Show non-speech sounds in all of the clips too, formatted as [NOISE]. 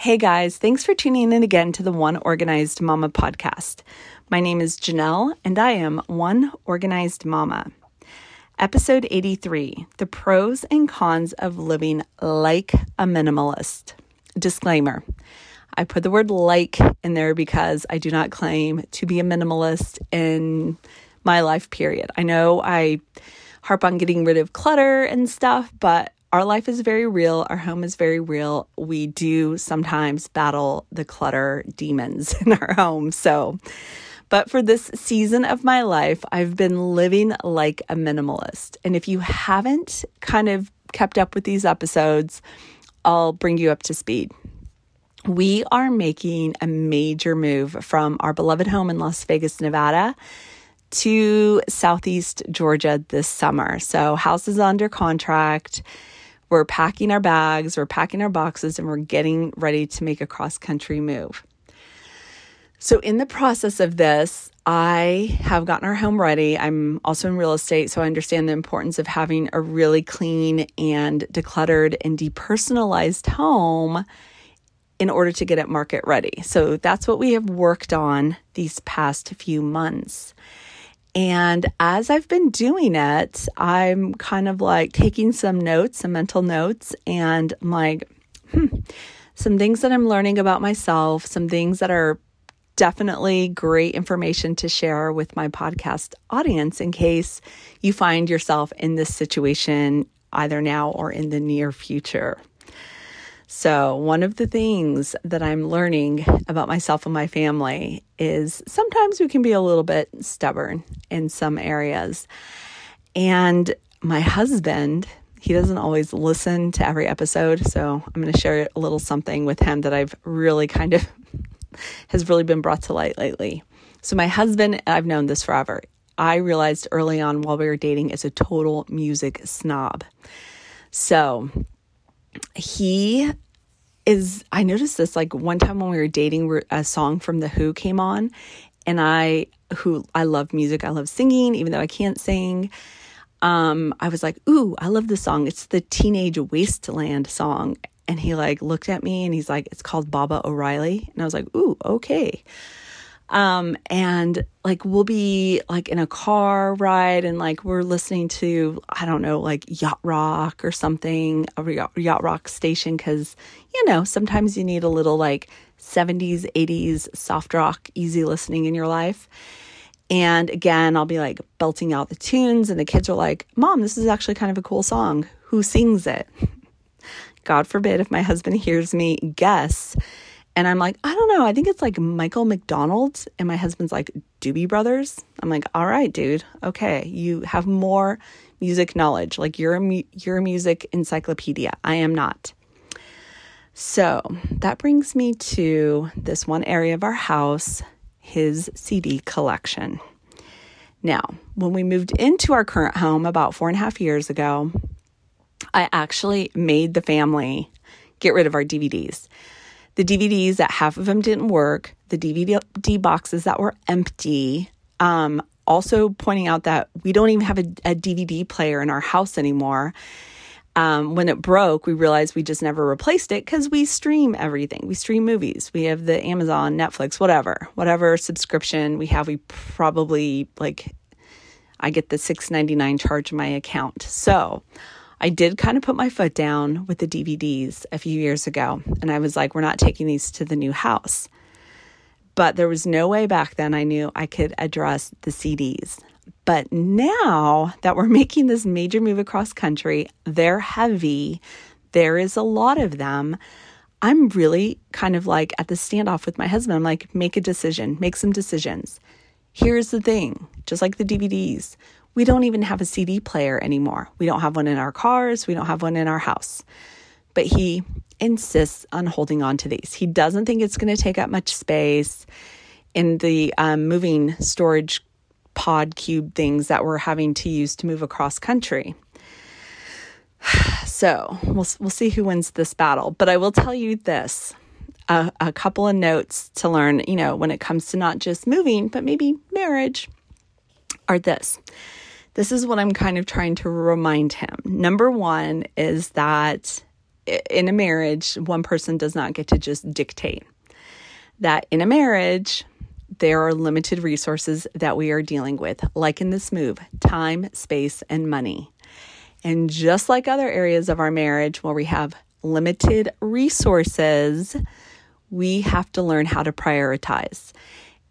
Hey guys, thanks for tuning in again to the One Organized Mama podcast. My name is Janelle and I am One Organized Mama. Episode 83 The Pros and Cons of Living Like a Minimalist. Disclaimer I put the word like in there because I do not claim to be a minimalist in my life, period. I know I harp on getting rid of clutter and stuff, but our life is very real. Our home is very real. We do sometimes battle the clutter demons [LAUGHS] in our home. So, but for this season of my life, I've been living like a minimalist. And if you haven't kind of kept up with these episodes, I'll bring you up to speed. We are making a major move from our beloved home in Las Vegas, Nevada to Southeast Georgia this summer. So, house is under contract we're packing our bags, we're packing our boxes, and we're getting ready to make a cross country move. So, in the process of this, I have gotten our home ready. I'm also in real estate, so I understand the importance of having a really clean and decluttered and depersonalized home in order to get it market ready. So, that's what we have worked on these past few months. And as I've been doing it, I'm kind of like taking some notes, some mental notes, and I'm like, hmm, some things that I'm learning about myself, some things that are definitely great information to share with my podcast audience in case you find yourself in this situation either now or in the near future. So, one of the things that I'm learning about myself and my family is sometimes we can be a little bit stubborn in some areas. And my husband, he doesn't always listen to every episode. So, I'm going to share a little something with him that I've really kind of [LAUGHS] has really been brought to light lately. So, my husband, I've known this forever. I realized early on while we were dating is a total music snob. So, he is I noticed this like one time when we were dating a song from the Who came on and I who I love music, I love singing even though I can't sing. Um I was like, "Ooh, I love this song. It's the Teenage Wasteland song." And he like looked at me and he's like, "It's called Baba O'Riley," And I was like, "Ooh, okay." Um, and like we'll be like in a car ride and like we're listening to, I don't know, like yacht rock or something, a yacht rock station, because you know, sometimes you need a little like 70s, 80s soft rock, easy listening in your life. And again, I'll be like belting out the tunes, and the kids are like, Mom, this is actually kind of a cool song. Who sings it? [LAUGHS] God forbid if my husband hears me guess and I'm like, I don't know. I think it's like Michael McDonald's. And my husband's like, Doobie Brothers. I'm like, all right, dude. Okay. You have more music knowledge. Like you're a, mu- you're a music encyclopedia. I am not. So that brings me to this one area of our house, his CD collection. Now, when we moved into our current home about four and a half years ago, I actually made the family get rid of our DVDs the DVDs that half of them didn't work, the DVD boxes that were empty. Um, also pointing out that we don't even have a, a DVD player in our house anymore. Um, when it broke, we realized we just never replaced it because we stream everything. We stream movies. We have the Amazon, Netflix, whatever, whatever subscription we have. We probably like, I get the six ninety nine charge in my account. So I did kind of put my foot down with the DVDs a few years ago, and I was like, we're not taking these to the new house. But there was no way back then I knew I could address the CDs. But now that we're [LAUGHS] making this major move across country, they're heavy, there is a lot of them. I'm really kind of like at the standoff with my husband. I'm like, make a decision, make some decisions. Here's the thing just like the DVDs, we don't even have a CD player anymore. We don't have one in our cars, we don't have one in our house. But he insists on holding on to these. He doesn't think it's going to take up much space in the um, moving storage pod cube things that we're having to use to move across country. [SIGHS] So we'll we'll see who wins this battle. But I will tell you this: a, a couple of notes to learn. You know, when it comes to not just moving, but maybe marriage, are this. This is what I'm kind of trying to remind him. Number one is that in a marriage, one person does not get to just dictate. That in a marriage, there are limited resources that we are dealing with, like in this move time, space, and money. And just like other areas of our marriage where we have limited resources, we have to learn how to prioritize.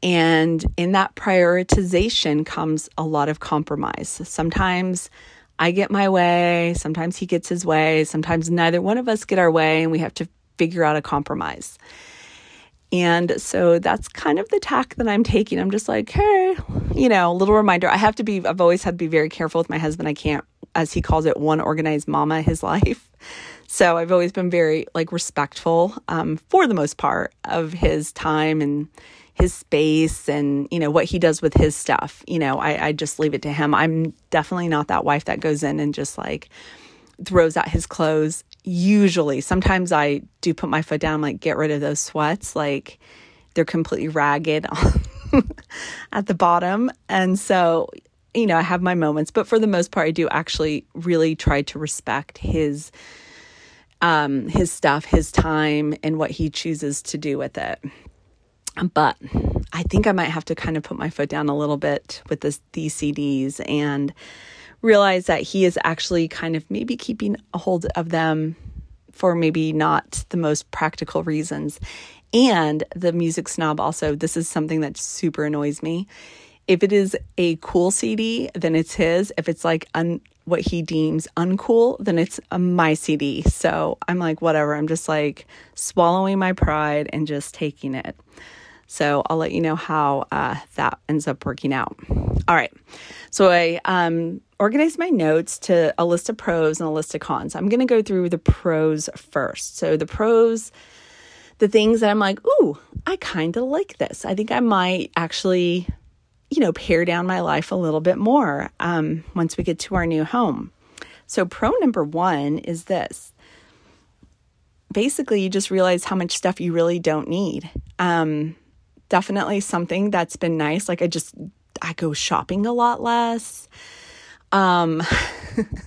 And in that prioritization comes a lot of compromise. Sometimes I get my way, sometimes he gets his way, sometimes neither one of us get our way, and we have to figure out a compromise. And so that's kind of the tack that I'm taking. I'm just like, hey, you know, a little reminder. I have to be, I've always had to be very careful with my husband. I can't, as he calls it, one organized mama [LAUGHS] his life. So I've always been very like respectful um, for the most part of his time and his space and you know what he does with his stuff. You know I, I just leave it to him. I'm definitely not that wife that goes in and just like throws out his clothes. Usually sometimes i do put my foot down like get rid of those sweats like they're completely ragged [LAUGHS] at the bottom. And so you know i have my moments. But for the most part i do actually really try to respect his um his stuff his time and what he chooses to do with it but I think I might have to kind of put my foot down a little bit with this, these CDs and realize that he is actually kind of maybe keeping a hold of them for maybe not the most practical reasons. And the music snob also, this is something that super annoys me. If it is a cool CD, then it's his. If it's like un- what he deems uncool, then it's a, my CD. So I'm like, whatever. I'm just like swallowing my pride and just taking it. So I'll let you know how uh, that ends up working out. All right. So I um, organized my notes to a list of pros and a list of cons. I'm going to go through the pros first. So the pros, the things that I'm like, ooh, I kind of like this. I think I might actually, you know, pare down my life a little bit more um, once we get to our new home. So, pro number one is this basically, you just realize how much stuff you really don't need. Um, definitely something that's been nice. Like I just I go shopping a lot less. Um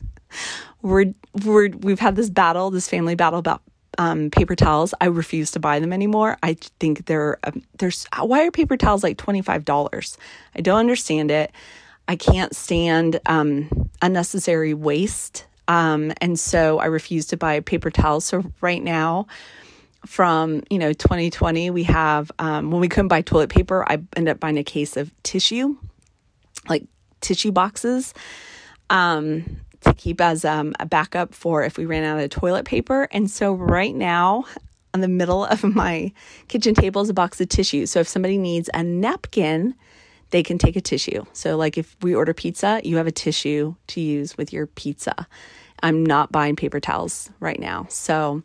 [LAUGHS] we're we're we've had this battle, this family battle about um, paper towels. I refuse to buy them anymore. I think they're um, there's why are paper towels like twenty five dollars? I don't understand it. I can't stand um, unnecessary waste, um, and so I refuse to buy paper towels. So right now, from you know 2020 we have um, when we couldn't buy toilet paper i ended up buying a case of tissue like tissue boxes um, to keep as um, a backup for if we ran out of toilet paper. And so right now on the middle of [LAUGHS] my kitchen table is a box of tissue. So if somebody needs a napkin they can take a tissue. So like if we order pizza you have a tissue to use with your pizza. I'm not buying paper towels right now. So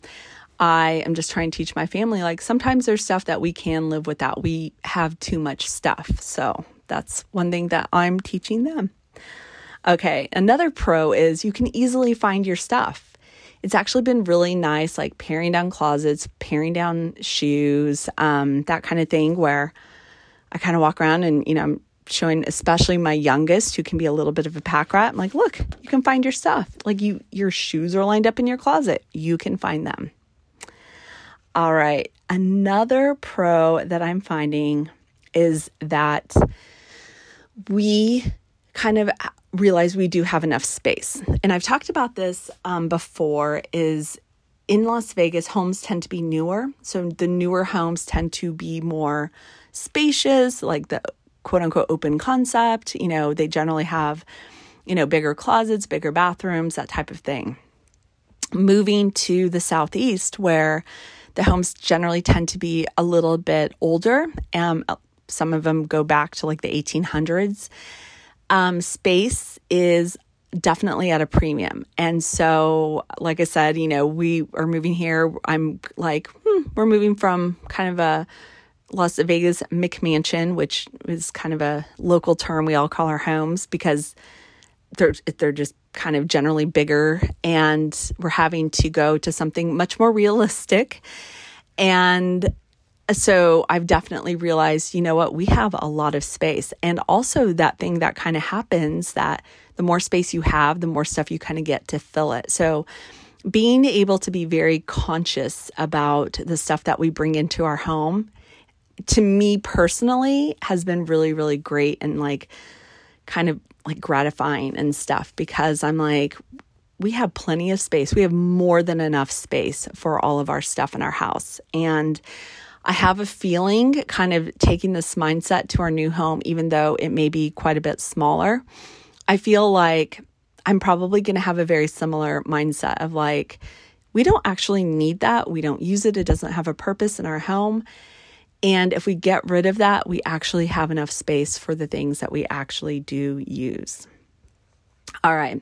I am just trying to teach my family like sometimes there's stuff that we can live without. We have too much stuff. So that's one thing that I'm teaching them. Okay, another pro is you can easily find your stuff. It's actually been really nice, like paring down closets, paring down shoes, um, that kind of thing, where I kind of walk around and, you know, I'm showing especially my youngest who can be a little bit of a pack rat. I'm like, look, you can find your stuff. Like you your shoes are lined up in your closet. You can find them. All right. Another pro that I'm finding is that we kind of realize we do have enough space. And I've talked about this um, before is in Las Vegas, homes tend to be newer. So the newer homes tend to be more spacious, like the quote unquote open concept. You know, they generally have, you know, bigger closets, bigger bathrooms, that type of thing. Moving to the Southeast, where the homes generally tend to be a little bit older. Um, some of them go back to like the 1800s. Um, space is definitely at a premium. And so, like I said, you know, we are moving here. I'm like, hmm, we're moving from kind of a Las Vegas McMansion, which is kind of a local term we all call our homes because they're they're just kind of generally bigger and we're having to go to something much more realistic and so I've definitely realized, you know what, we have a lot of space. And also that thing that kind of happens that the more space you have, the more stuff you kind of get to fill it. So being able to be very conscious about the stuff that we bring into our home to me personally has been really really great and like kind of like gratifying and stuff because I'm like we have plenty of space. We have more than enough space for all of our stuff in our house. And I have a feeling kind of taking this mindset to our new home even though it may be quite a bit smaller. I feel like I'm probably going to have a very similar mindset of like, we don't actually need that. We don't use it. It doesn't have a purpose in our home. And if we get rid of that, we actually have enough space for the things that we actually do use. All right.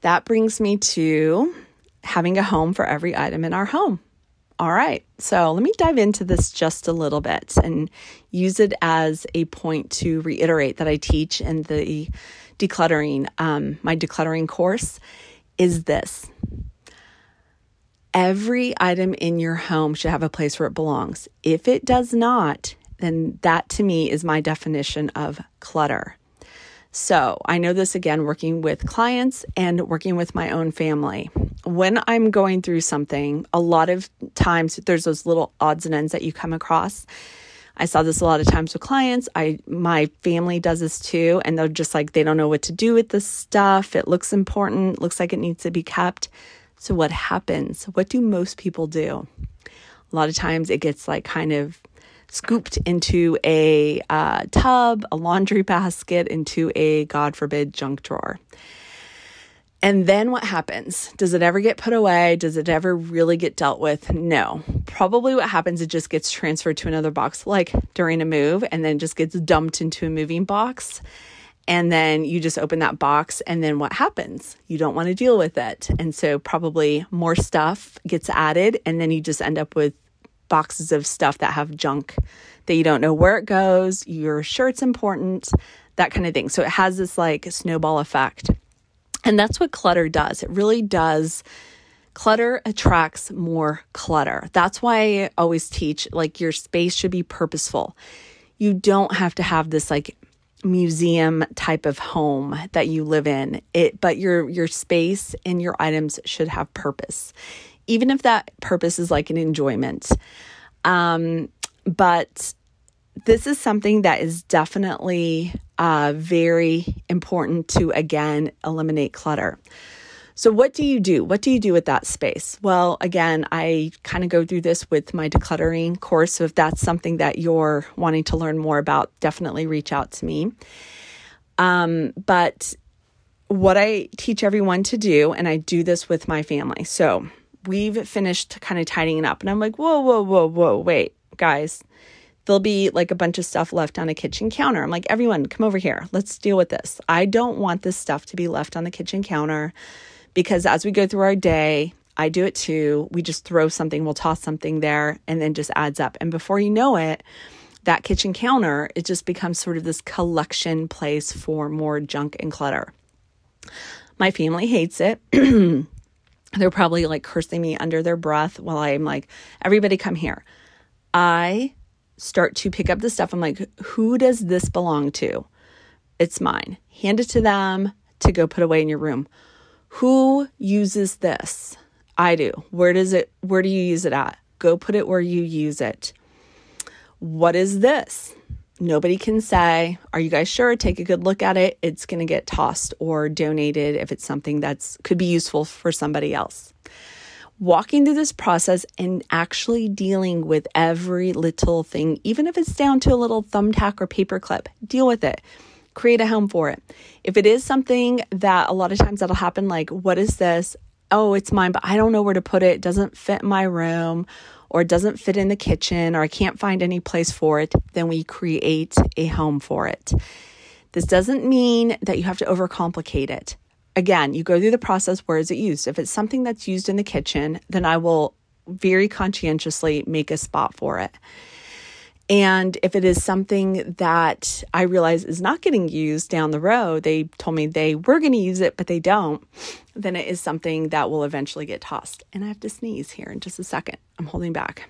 That brings me to having a home for every item in our home. All right, so let me dive into this just a little bit and use it as a point to reiterate that I teach in the decluttering, um, my decluttering course is this. Every item in your home should have a place where it belongs. If it does not, then that to me is my definition of clutter. So I know this again working with clients and working with my own family. When I'm going through something, a lot of times there's those little odds and ends that you come across I saw this a lot of times with clients. I my family does this too and they're just like they don't know what to do with this stuff. It looks important, looks like it needs to be kept. So what happens? What do most people do? A lot of times it gets like kind of scooped into a uh, tub, a laundry [LAUGHS] basket, into a God forbid junk drawer. And then what happens? Does it ever get put away? Does it ever really get dealt with? No. Probably what happens, it just gets transferred to another box, like during a move, and then just gets dumped into a moving box. And then you just open that box, and then what happens? You don't want to deal with it. And so, probably more stuff gets added, and then you just end up with boxes of stuff that have junk that you don't know where it goes. You're sure it's important, that kind of thing. So, it has this like snowball effect. And that's what clutter does. It really does. Clutter attracts more clutter. That's why I always teach like your space should be purposeful. You don't have to have this like museum type of home that you live in. It but your your space and your items should have purpose. Even if that purpose is like an enjoyment. Um but this is something that is definitely uh, very important to again eliminate clutter. So, what do you do? What do you do with that space? Well, again, I kind of go through this with my decluttering course. So, if that's something that you're wanting to learn more about, definitely reach out to me. Um, but what I teach everyone to do, and I do this with my family. So, we've finished kind of tidying up, and I'm like, whoa, whoa, whoa, whoa, wait, guys there'll be like a bunch of stuff left on a kitchen counter. I'm like, everyone, come over here. Let's deal with this. I don't want this stuff to be left on the kitchen counter because as we go through our day, I do it too. We just throw something, we'll toss something there, and then just adds up. And before you know it, that kitchen counter, it just becomes sort of this collection place for more junk and clutter. My family hates it. [CLEARS THROAT] They're probably like cursing me under their breath while I'm like, everybody come here. I start to pick up the stuff. I'm like, who does this belong to? It's mine. Hand it to them to go put away in your room. Who uses this? I do. Where does it where do you use it at? Go put it where you use it. What is this? Nobody can say, Are you guys sure? Take a good look at it. It's going to get tossed or donated if it's something that's could be useful for somebody else walking through this process and actually dealing with every little thing, even if it's down to a little thumbtack or paperclip, deal with it. Create a home for it. If it is something that a lot of times that'll happen, like, what is this? Oh, it's mine, but I don't know where to put it. It doesn't fit my room or it doesn't fit in the kitchen or I can't find any place for it, then we create a home for it. This doesn't mean that you have to overcomplicate it again, you go through the process where is it used? If it's something that's used in the kitchen, then I will very conscientiously make a spot for it. And if it is something that I realize is not getting used down the road, they told me they were going to use it, but they don't, then it is something that will eventually get tossed. And I have to sneeze here in just a second. I'm holding back.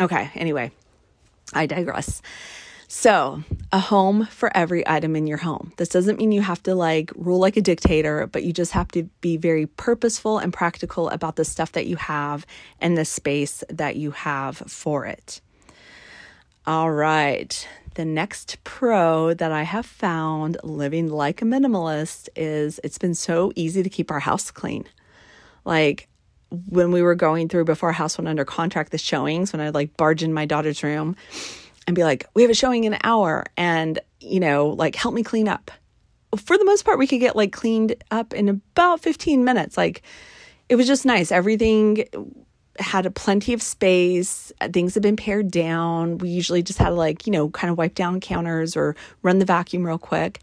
Okay, anyway, I digress. So, a home for every item in your home. This doesn't mean you have to like rule like a dictator, but you just have to be very purposeful and practical about the stuff that you have and the space that you have for it. All right. The next pro that I have found living like a minimalist is it's been so easy to keep our house clean. Like when we were going through before house went under contract, the showings, when I'd like barge in my daughter's room and be like, we have a showing in an hour and, you know, like help me clean up. For the most part, we could get like cleaned up in about 15 minutes. Like it was just nice. Everything had a plenty of space. Things had been pared down. We usually just had to like, you know, kind of wipe down counters or run the vacuum real quick.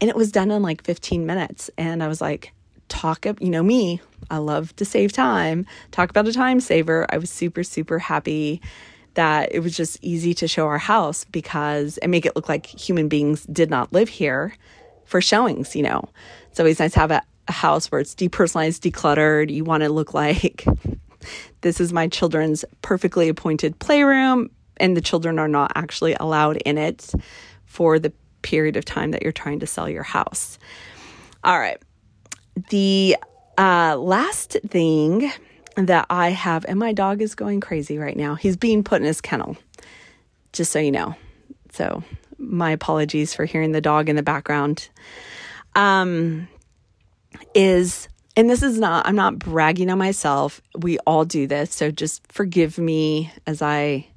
And it was done in like 15 minutes. And I was like, talk, up, you know, me, I love to save time. Talk about a time saver. I was super, super happy that it was just easy to show our house because and make it look like human beings did not live here for showings, you know. It's always nice to have a, a house where it's depersonalized, decluttered. You want to look like this is my children's perfectly appointed playroom, and the children are not actually allowed in it for the period of time that you're trying to sell your house. All right. The uh, last thing that I have, and my dog is going crazy right now. He's being put in his kennel, just so you know. So, my apologies for hearing the dog in the background. Um, is and this is not, I'm not bragging on myself. We all do this. So just forgive me as I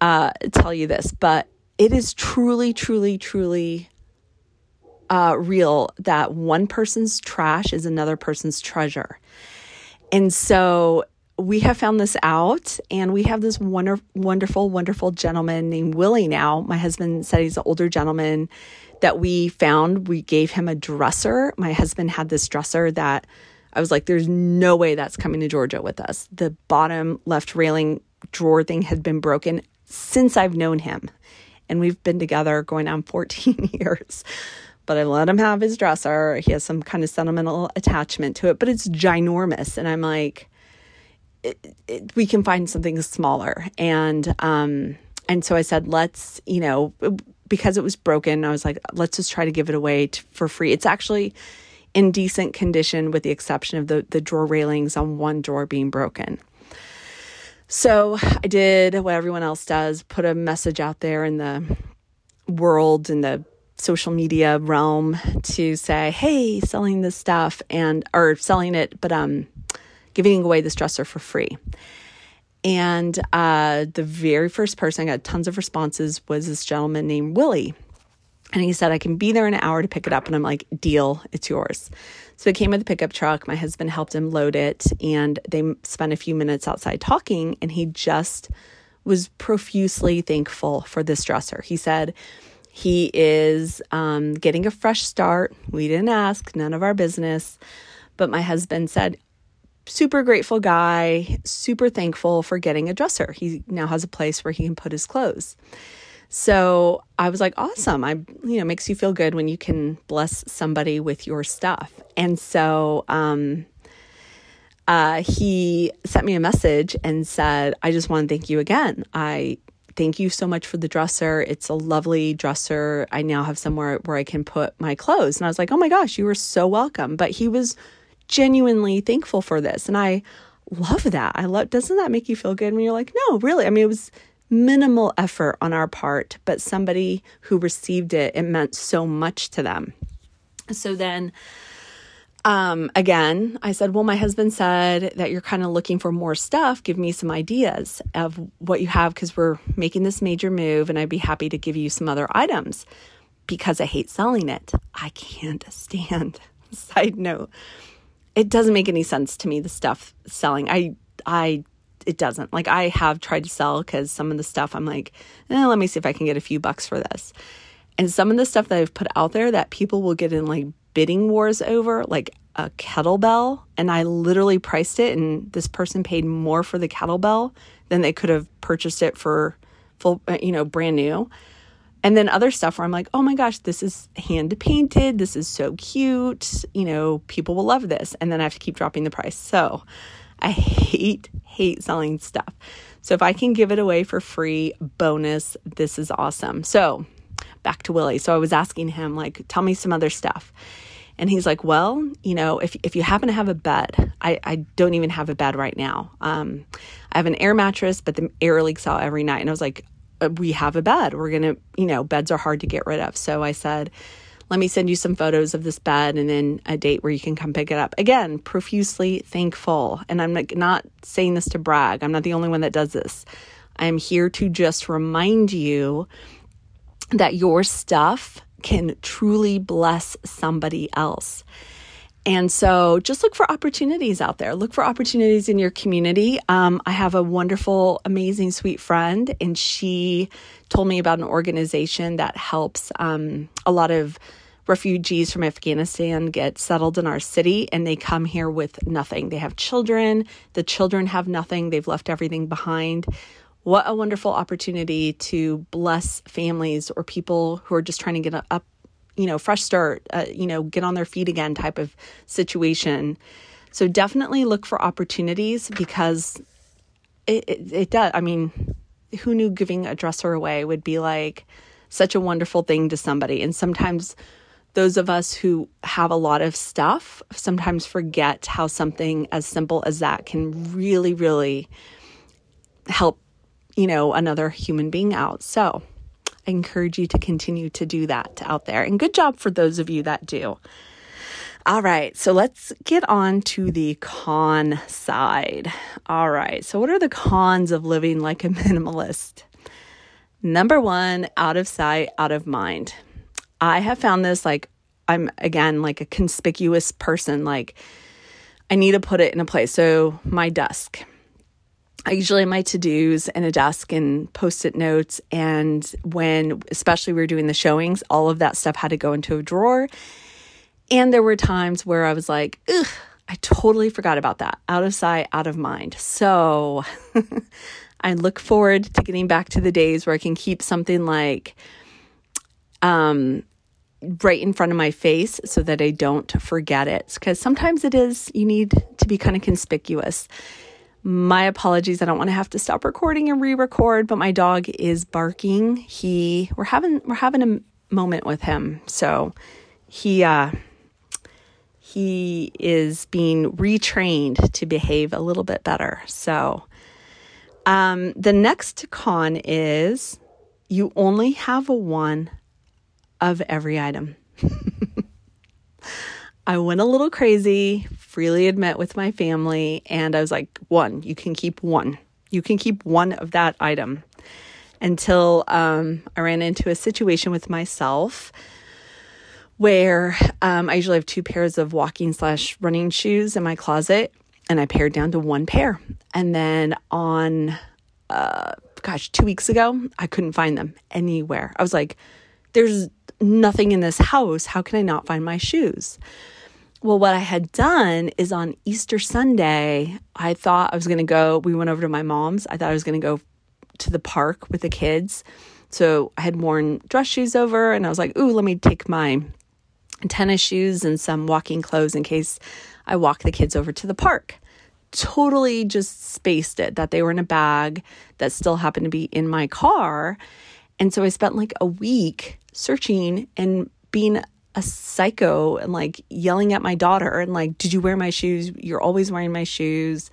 uh, tell you this, but it is truly, truly, truly uh, real that one person's trash is another person's treasure. And so we have found this out, and we have this wonder, wonderful, wonderful gentleman named Willie now. My husband said he's an older gentleman that we found. We gave him a dresser. My husband had this dresser that I was like, there's no way that's coming to Georgia with us. The bottom left railing drawer thing had been broken since I've known him. And we've been together going on [LAUGHS] 14 years. But I let him have his dresser. He has some kind of sentimental attachment to it, but it's ginormous. And I'm like, it, it, we can find something smaller. And, um, and so I said, let's, you know, because it was broken, I was like, let's just try to give it away to, for free. It's actually in decent condition, with the exception of the, the drawer railings on one drawer being broken. So I did what everyone else does put a message out there in the world, in the social media realm to say, hey, selling this stuff and, or selling it, but um, giving away this dresser for free. And uh, the very first person, I got tons of responses, was this gentleman named Willie. And he said, I can be there in an hour to pick it up. And I'm like, deal, it's yours. So it came with a pickup truck. My husband helped him load it. And they spent a few minutes outside talking. And he just was profusely thankful for this dresser. He said, he is um, getting a fresh start. We didn't ask, none of our business. But my husband said, super grateful guy, super thankful for getting a dresser. He now has a place where he can put his clothes. So I was like, awesome. I, you know, makes you feel good when you can bless somebody with your stuff. And so, um, uh, he sent me a message and said, I just want to thank you again. I thank you so much for the dresser. It's a lovely dresser. I now have somewhere where I can put my clothes. And I was like, oh my gosh, you were so welcome. But he was genuinely thankful for this. And I love that. I love, doesn't that make you feel good when you're like, no, really? I mean, it was minimal effort on our part, but somebody who received it, it meant so much to them. So then, um, again, I said, Well, my husband said that you're kind of looking for more stuff. Give me some ideas of what you have because we're making this major move and I'd be happy to give you some other items because I hate selling it. I can't [LAUGHS] stand. Side note, it doesn't make any sense to me the stuff selling. I i it doesn't. Like i have tried to sell because some of the stuff i'm like eh, let me see if i can get a few bucks for this. And some of the stuff that i've put out there that people will get in like bidding wars over like a kettlebell and i literally priced it and this person paid more for the kettlebell than they could have purchased it for full you know brand new and then other stuff where I'm like, oh my gosh, this is hand painted. This is so cute. You know, people will love this. And then I have to keep dropping the price. So I hate, hate selling stuff. So if I can give it away for free, bonus, this is awesome. So back to Willie. So I was asking him, like, tell me some other stuff. And he's like, well, you know, if, if you happen to have a bed, I, I don't even have a bed right now. Um, I have an air mattress, but the air leaks out every night. And I was like, Uh, we have a bed. We're going to, you know, beds are hard to get rid of. So I said, let me send you some photos of this bed and then a date where you can come pick it up. Again, profusely thankful. And I'm not saying this to brag, I'm not the only one that does this. I'm here to just remind you that your stuff can truly bless somebody else. And so just look for opportunities out there. Look for opportunities in your community. Um, I have a wonderful, amazing, sweet friend, and she told me about an organization that helps um, a lot of refugees from Afghanistan get settled in our city and they come here with nothing. They have children, the children have nothing, they've left everything behind. What a wonderful opportunity to bless families or people who are just trying to get up you know, fresh start, uh, you know, get on their feet again type of situation. So definitely look for opportunities because it, it, it does. I mean, who knew giving a dresser away would be like such a wonderful thing to somebody? And sometimes those of us who have a lot of stuff sometimes forget how something as simple as that can really, really help, you know, another human being out. So, I encourage you to continue to do that out there. And good job for those of you that do. All right, so let's get on to the con side. All right, so what are the cons of living like a [LAUGHS] minimalist? Number one, out of sight, out of mind. I have found this like I'm again like a conspicuous person. Like I need to put it in a place. So my desk. I usually have my to dos and a desk and post it notes. And when, especially we were doing the showings, all of that stuff had to go into a drawer. And there were times where I was like, ugh, I totally forgot about that. Out of sight, out of mind. So [LAUGHS] I look forward to getting back to the days where I can keep something like, um, right in front of my face so that I don't forget it. Because sometimes it is, you need to be kind of conspicuous. My apologies. I don't want to have to stop recording and re-record, but my dog is barking. He we're having we're having a moment with him. So he uh he is being retrained to behave a little bit better. So um the next con is you only have a one of every item. [LAUGHS] I went a little crazy, freely admit with my family, and I was like, one, you can keep one. You can keep one of that item until um, I ran into a situation with myself where um, I usually have two pairs of walking slash running shoes in my closet, and I pared down to one pair. And then on, uh, gosh, two weeks ago, I couldn't find them anywhere. I was like, there's nothing in this house. How can I not find my shoes? Well, what I had done is on Easter Sunday, I thought I was going to go. We went over to my mom's. I thought I was going to go to the park with the kids. So I had worn dress shoes over, and I was like, ooh, let me take my tennis shoes and some walking clothes in case I walk the kids over to the park. Totally just spaced it that they were in a bag that still happened to be in my car. And so I spent like a week searching and being a psycho and like yelling at my daughter and like, Did you wear my shoes? You're always wearing my shoes.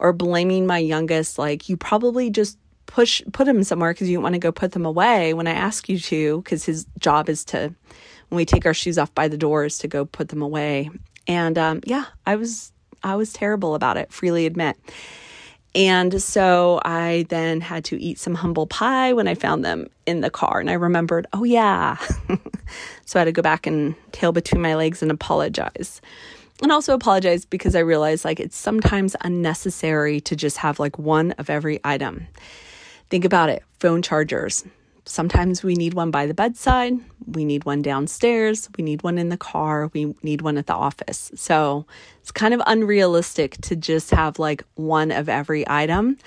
Or blaming my youngest, like, you probably just push put them somewhere because you want to go put them away when I ask you to, because his job is to when we take our shoes off by the doors to go put them away. And um, yeah, I was I was terrible about it, freely admit. And so I then had to eat some humble pie when I found them in the car. And I remembered, oh, yeah. [LAUGHS] so I had to go back and tail between my legs and apologize. And also apologize because I realized like it's sometimes unnecessary to just have like one of every item. Think about it phone chargers. Sometimes we need one by the bedside, we need one downstairs, we need one in the car, we need one at the office. So it's kind of unrealistic to just have like one of every item.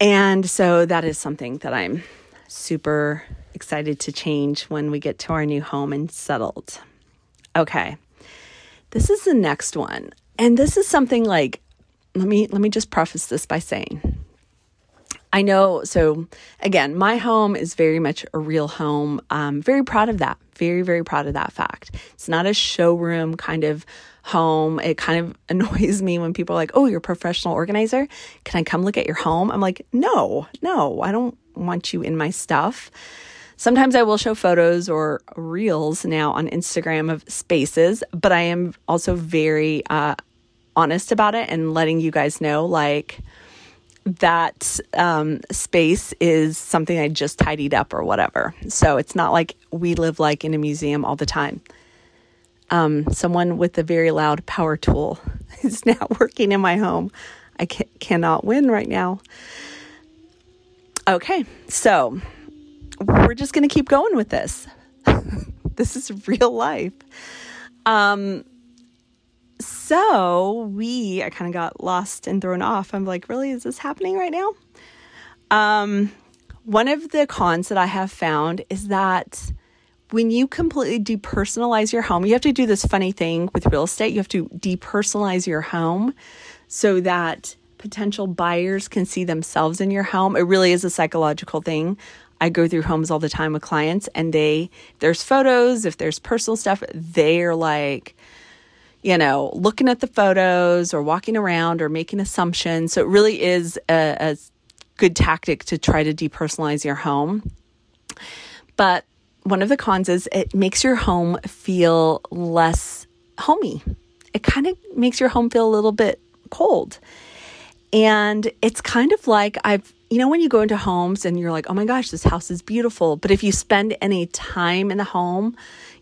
And so that is something that I'm super excited to change when we get to our new home and settled. Okay, this is the next one. And this is something like let me let me just preface this by saying I know, so again, my home is very much a real home. I'm very proud of that. Very, very proud of that fact. It's not a showroom kind of home. It kind of [LAUGHS] annoys me when people are like, oh, you're a professional organizer. Can I come look at your home? I'm like, no, no, I don't want you in my stuff. Sometimes I will show photos or reels now on Instagram of spaces, but I am also very uh, honest about it and letting you guys know, like, that um, space is something I just tidied up or whatever. So it's not like we live like in a museum all the time. Um, someone with a very loud power tool [LAUGHS] is now [LAUGHS] working in my home. I ca- cannot win right now. Okay, so we're just going to keep going with this. [LAUGHS] this is real life. Um, so we, I kind of got lost and thrown off. I'm like, really, is this happening right now? Um, one of the cons that I have found is that when you completely depersonalize your home, you have to do this funny thing with real estate. You have to depersonalize your home so that potential buyers can see themselves in your home. It really is a psychological thing. I go through homes all the time with clients and they there's photos, if there's personal stuff, they're like you know, looking at the photos or walking around or making assumptions. So it really is a, a good tactic to try to depersonalize your home. But one of the cons is it makes your home feel less homey. It kind of makes your home feel a little bit cold. And it's kind of like I've, you know, when you go into homes and you're like, oh my gosh, this house is beautiful. But if you spend any time in the home,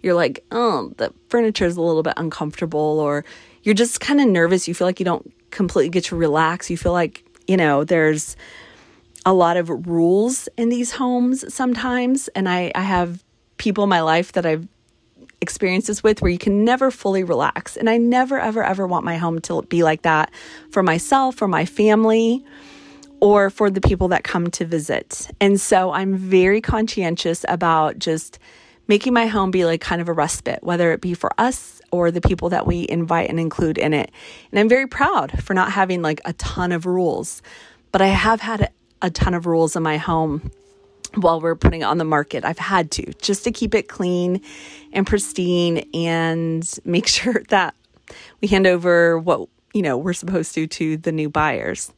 you're like, oh, the furniture is a little bit uncomfortable, or you're just kind of nervous. You feel like you don't completely get to relax. You feel like, you know, there's a lot of rules in these homes sometimes. And I, I have people in my life that I've experienced this with where you can never fully relax. And I never, ever, ever want my home to be like that for myself, for my family, or for the people that come to visit. And so I'm very conscientious about just making my home be like kind of a respite, whether it be for us or the people that we invite and include in it. And I'm very proud for not having like a ton of rules, but I have had a ton of rules in my home while we're putting it on the market. I've had to just to keep it clean and pristine and make [LAUGHS] sure that we hand over what, you know, we're supposed to to the new buyers.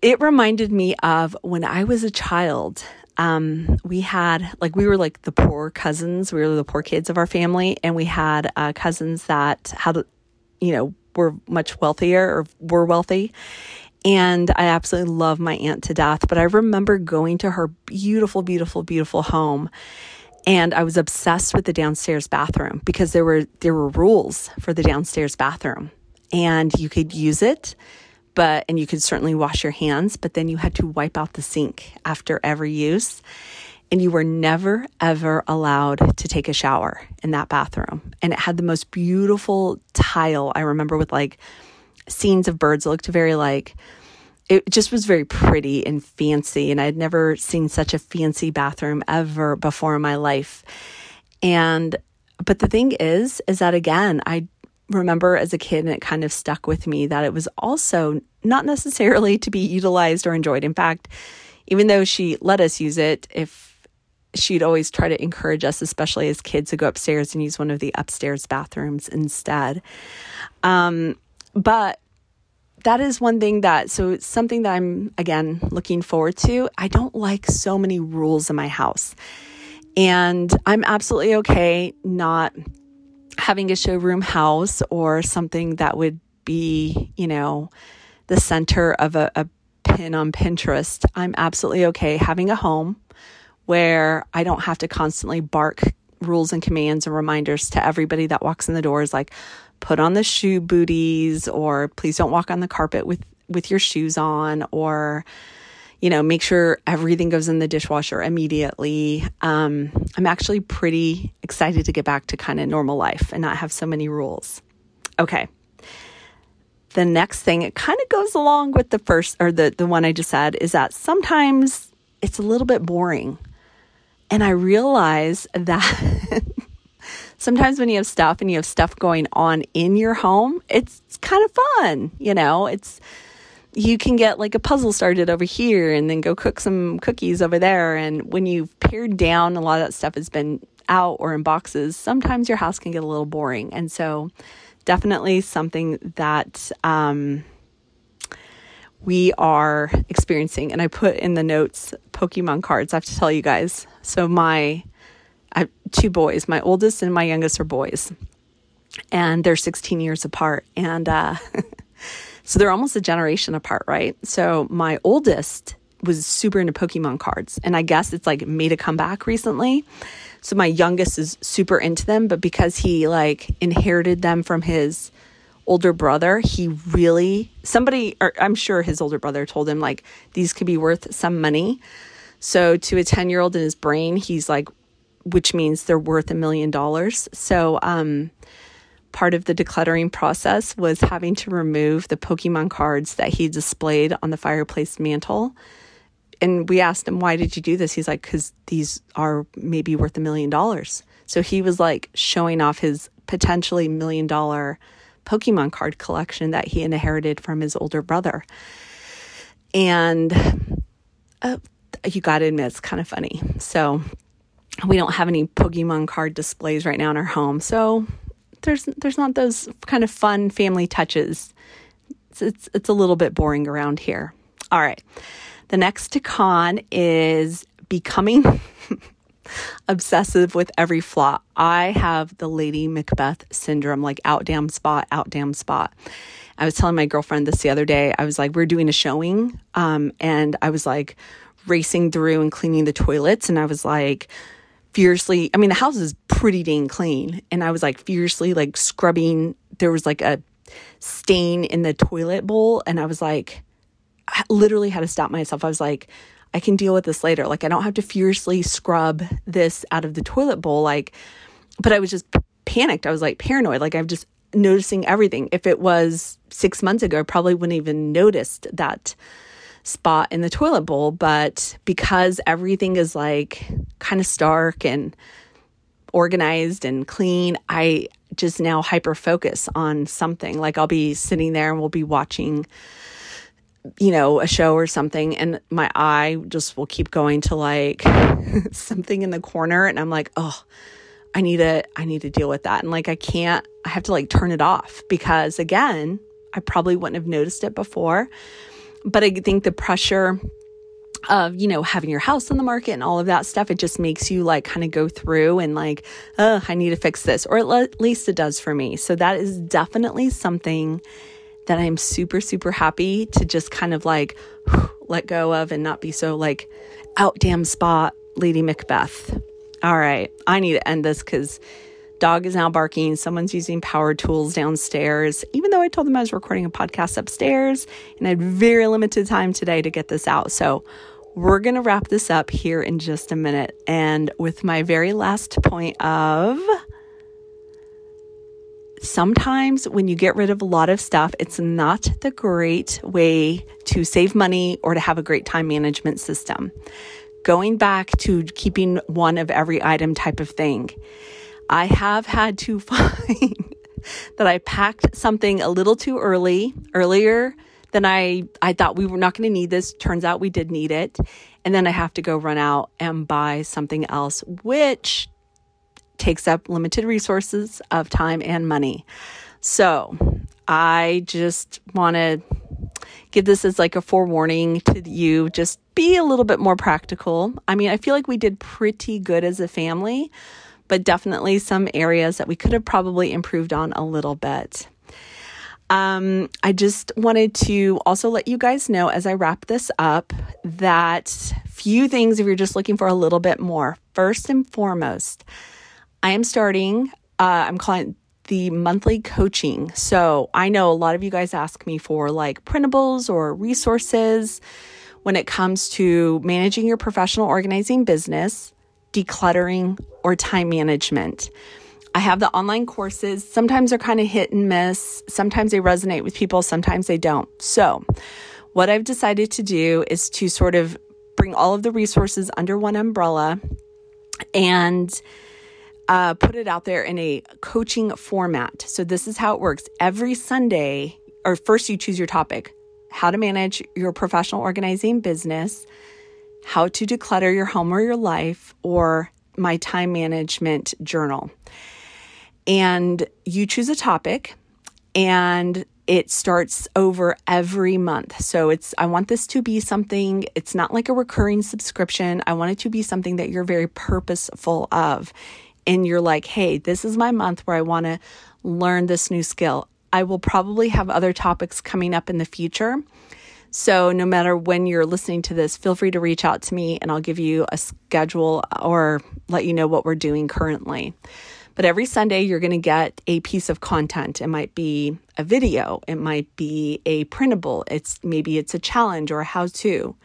It reminded me of when I was a child um, we had like we were like the poor cousins. We were the poor kids of our family, and we had uh, cousins that had, you know, were much wealthier or were wealthy. And I absolutely love my aunt to death. But I remember going to her beautiful, beautiful, beautiful home, and I was obsessed with the downstairs bathroom because there were there were rules for the downstairs bathroom, and you could use it but and you could certainly wash your hands, but then you had to wipe out the sink after every use. And you were never, ever allowed to take a shower in that bathroom. And it had the most beautiful tile. I remember with like scenes of birds. It looked very like, it just was very pretty and fancy. And I'd never seen such a fancy bathroom ever before in my life. And, but the thing is, is that again, I remember as a kid, and it kind of stuck with me that it was also not necessarily to be utilized or enjoyed. In fact, even though she let us use it, if she'd always try to encourage us, especially as kids, to go upstairs and use one of the upstairs bathrooms instead. Um, but that is one thing that, so something that I'm, again, looking forward to. I don't like so many rules in my house. And I'm absolutely okay not having a showroom house or something that would be, you know, the center of a, a pin on Pinterest, I'm absolutely okay having a home where I don't have to constantly bark rules and commands and reminders to everybody that walks in the doors like put on the shoe booties or please don't walk on the carpet with with your shoes on or you know, make sure everything goes in the dishwasher immediately. Um, I'm actually pretty excited to get back to kind of normal life and not have so many rules. Okay. The next thing, it kind of goes along with the first or the, the one I just said, is that sometimes it's a little bit boring. And I realize [LAUGHS] that sometimes when you have stuff and you have stuff going on in your home, it's, it's kind of fun. You know, it's, you can get like a puzzle started over here and then go cook some cookies over there. And when you've pared down, a lot of that stuff has been out or in boxes, sometimes your house can get a little boring. And so, definitely something that um, we are experiencing. And I put in the notes Pokemon cards. I have to tell you guys. So, my I two boys, my oldest and my youngest are boys, and they're 16 years apart. And uh, [LAUGHS] so they're almost a generation apart, right? So, my oldest was super into Pokemon cards, and I guess it's like made a comeback recently. So my youngest is super into them, but because he like inherited them from his older brother, he really somebody I'm sure his older brother told him like these could be worth some money. So to a 10-year-old in his brain, he's like which means they're worth a million dollars. So um part of the decluttering process was having to remove the Pokemon cards that he displayed on the fireplace mantle and we asked him, why did you do this? He's like, because these are maybe worth a million dollars. So he was like showing off his potentially million dollar Pokemon card collection that he inherited from his older brother. And uh, you got to admit, it's kind of funny. So we don't have any Pokemon card displays right now in our home. So there's there's not those kind of fun family touches. It's, it's, it's a little bit boring around here. All right. The next to con is becoming [LAUGHS] obsessive with every flaw. I have the Lady Macbeth syndrome, like out damn spot, out damn spot. I was telling my girlfriend this the other day. I was like, we're doing a showing, um, and I was like racing through and cleaning the toilets, and I was like fiercely. I mean, the house is pretty dang clean, and I was like fiercely like scrubbing. There was like a stain in the toilet bowl, and I was like literally had to stop myself. I was like, I can deal with this later. Like, I don't have to furiously scrub this out of the toilet bowl. Like, but I was just panicked. I was like paranoid. Like, I'm just noticing everything. If it was six months ago, I probably wouldn't even noticed that spot in the toilet bowl. But because everything is like kind of stark and organized and clean, I just now hyper focus on something. Like, I'll be sitting there and we'll be watching you know, a show or something, and my eye just will keep going to like [LAUGHS] something in the corner, and I'm like, oh, I need to, I need to deal with that, and like I can't, I have to like turn it off because again, I probably wouldn't have noticed it before, but I think the pressure of you know having your house on the market and all of that stuff it just makes you like kind of go through and like oh i need to fix this or at least it does for me so that is definitely something that I'm super, super happy to just kind of like [SIGHS] let go of and not be so like out damn spot, Lady Macbeth. All right, I need to end this because dog is now barking. Someone's using power tools downstairs, even though I told them I was recording a podcast upstairs and I had very limited time today to get this out. So we're going to wrap this up here in just a minute. And with my very last point of sometimes when you get rid of a lot of stuff, it's not the great way to save money or to have a great time management system. Going back to keeping one of every item type of thing, I have had to [LAUGHS] find that I packed something a little too early, earlier than I, I thought we were not going to need this. Turns out we did need it. And then I have to go run out and buy something else, which takes up limited resources of time and money. So I just want to give this as like a forewarning to you. Just be a little bit more practical. I mean, I feel like we did pretty good as a family, but definitely some areas that we could have probably improved on a little bit. Um, I just wanted to also let you guys know as I wrap this up that few things if you're just looking for a little bit more. First and foremost, I am starting, uh, I'm calling the monthly coaching. So I know a lot of you guys ask me for like printables or resources when it comes to managing your professional organizing business, decluttering, or time management. I have the online courses. Sometimes they're kind of hit and miss. Sometimes they resonate with people, sometimes they don't. So, what I've decided to do is to sort of bring all of the resources under one umbrella and uh, put it out there in a coaching format. So, this is how it works. Every Sunday, or first you choose your topic how to manage your professional organizing business, how to declutter your home or your life, or my time management journal. And you choose a topic and it starts over every month. So it's I want this to be something it's not like a recurring subscription. I want it to be something that you're very purposeful of. And you're like, "Hey, this is my month where I want to learn this new skill." I will probably have other topics coming up in the future. So, no matter when you're listening to this, feel free to reach out to me and I'll give you a schedule or let you know what we're doing currently. But every Sunday, you're going to get a piece of content. It might be a video, it might be a printable, it's maybe it's a challenge or a how to.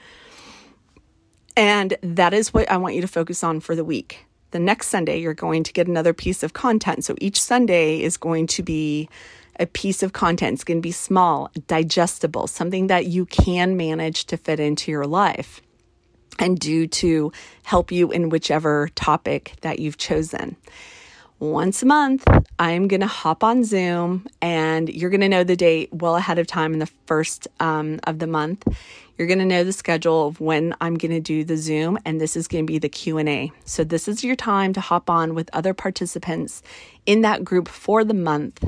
And that is what I want you to focus on for the week. The next Sunday, you're going to get another piece of content. So each Sunday is going to be a piece of content. It's going to be small, digestible, something that you can manage to fit into your life and do to help you in whichever topic that you've chosen once a month, I'm going to hop on Zoom and you're going to know the date well ahead of time in the first um, of the month. You're going to know the schedule of when I'm going to do the Zoom and this is going to be the Q&A. So this is your time to hop on with other participants in that group for the month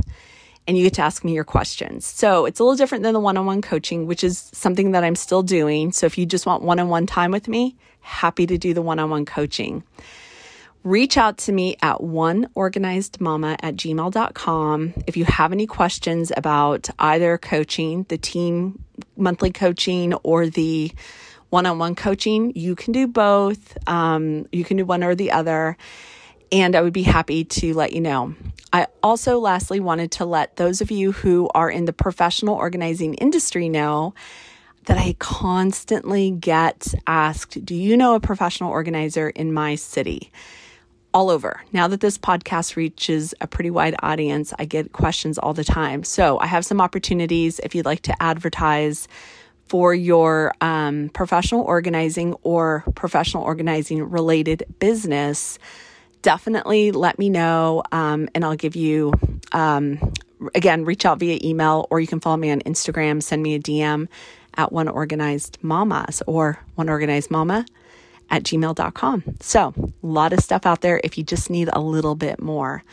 and you get to ask me your questions. So it's a little different than the one-on-one coaching, which is something that I'm still doing. So if you just want one-on-one time with me, happy to do the one-on-one coaching reach out to me at oneorganizedmama at gmail.com if you have any questions about either coaching, the team monthly coaching, or the one on one coaching. You can do both, um, you can do one or the other. And I would be happy to let you know. I also, lastly, wanted to let those of you who are in the professional organizing industry know that I constantly get asked Do you know a professional organizer in my city? All over. Now that this podcast reaches a pretty wide audience, I get questions all the time. So I have some opportunities if you'd like to advertise for your um, professional organizing or professional organizing related business. Definitely let me know um, and I'll give you, um, again, reach out via email or you can follow me on Instagram, send me a DM at one organized mamas or one organized mama at gmail.com. So, a lot of stuff out there if you just need a little bit more.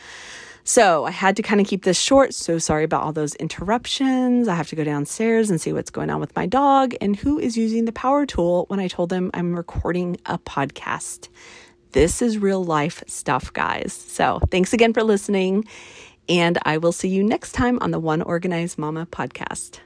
So, I had to kind of keep this short. So, sorry about all those interruptions. I have to go downstairs and see what's going on with my dog and who is using the power tool when I told them I'm recording a podcast. This is real life stuff, guys. So, thanks again for listening. And I will see you next time on the One Organized Mama podcast.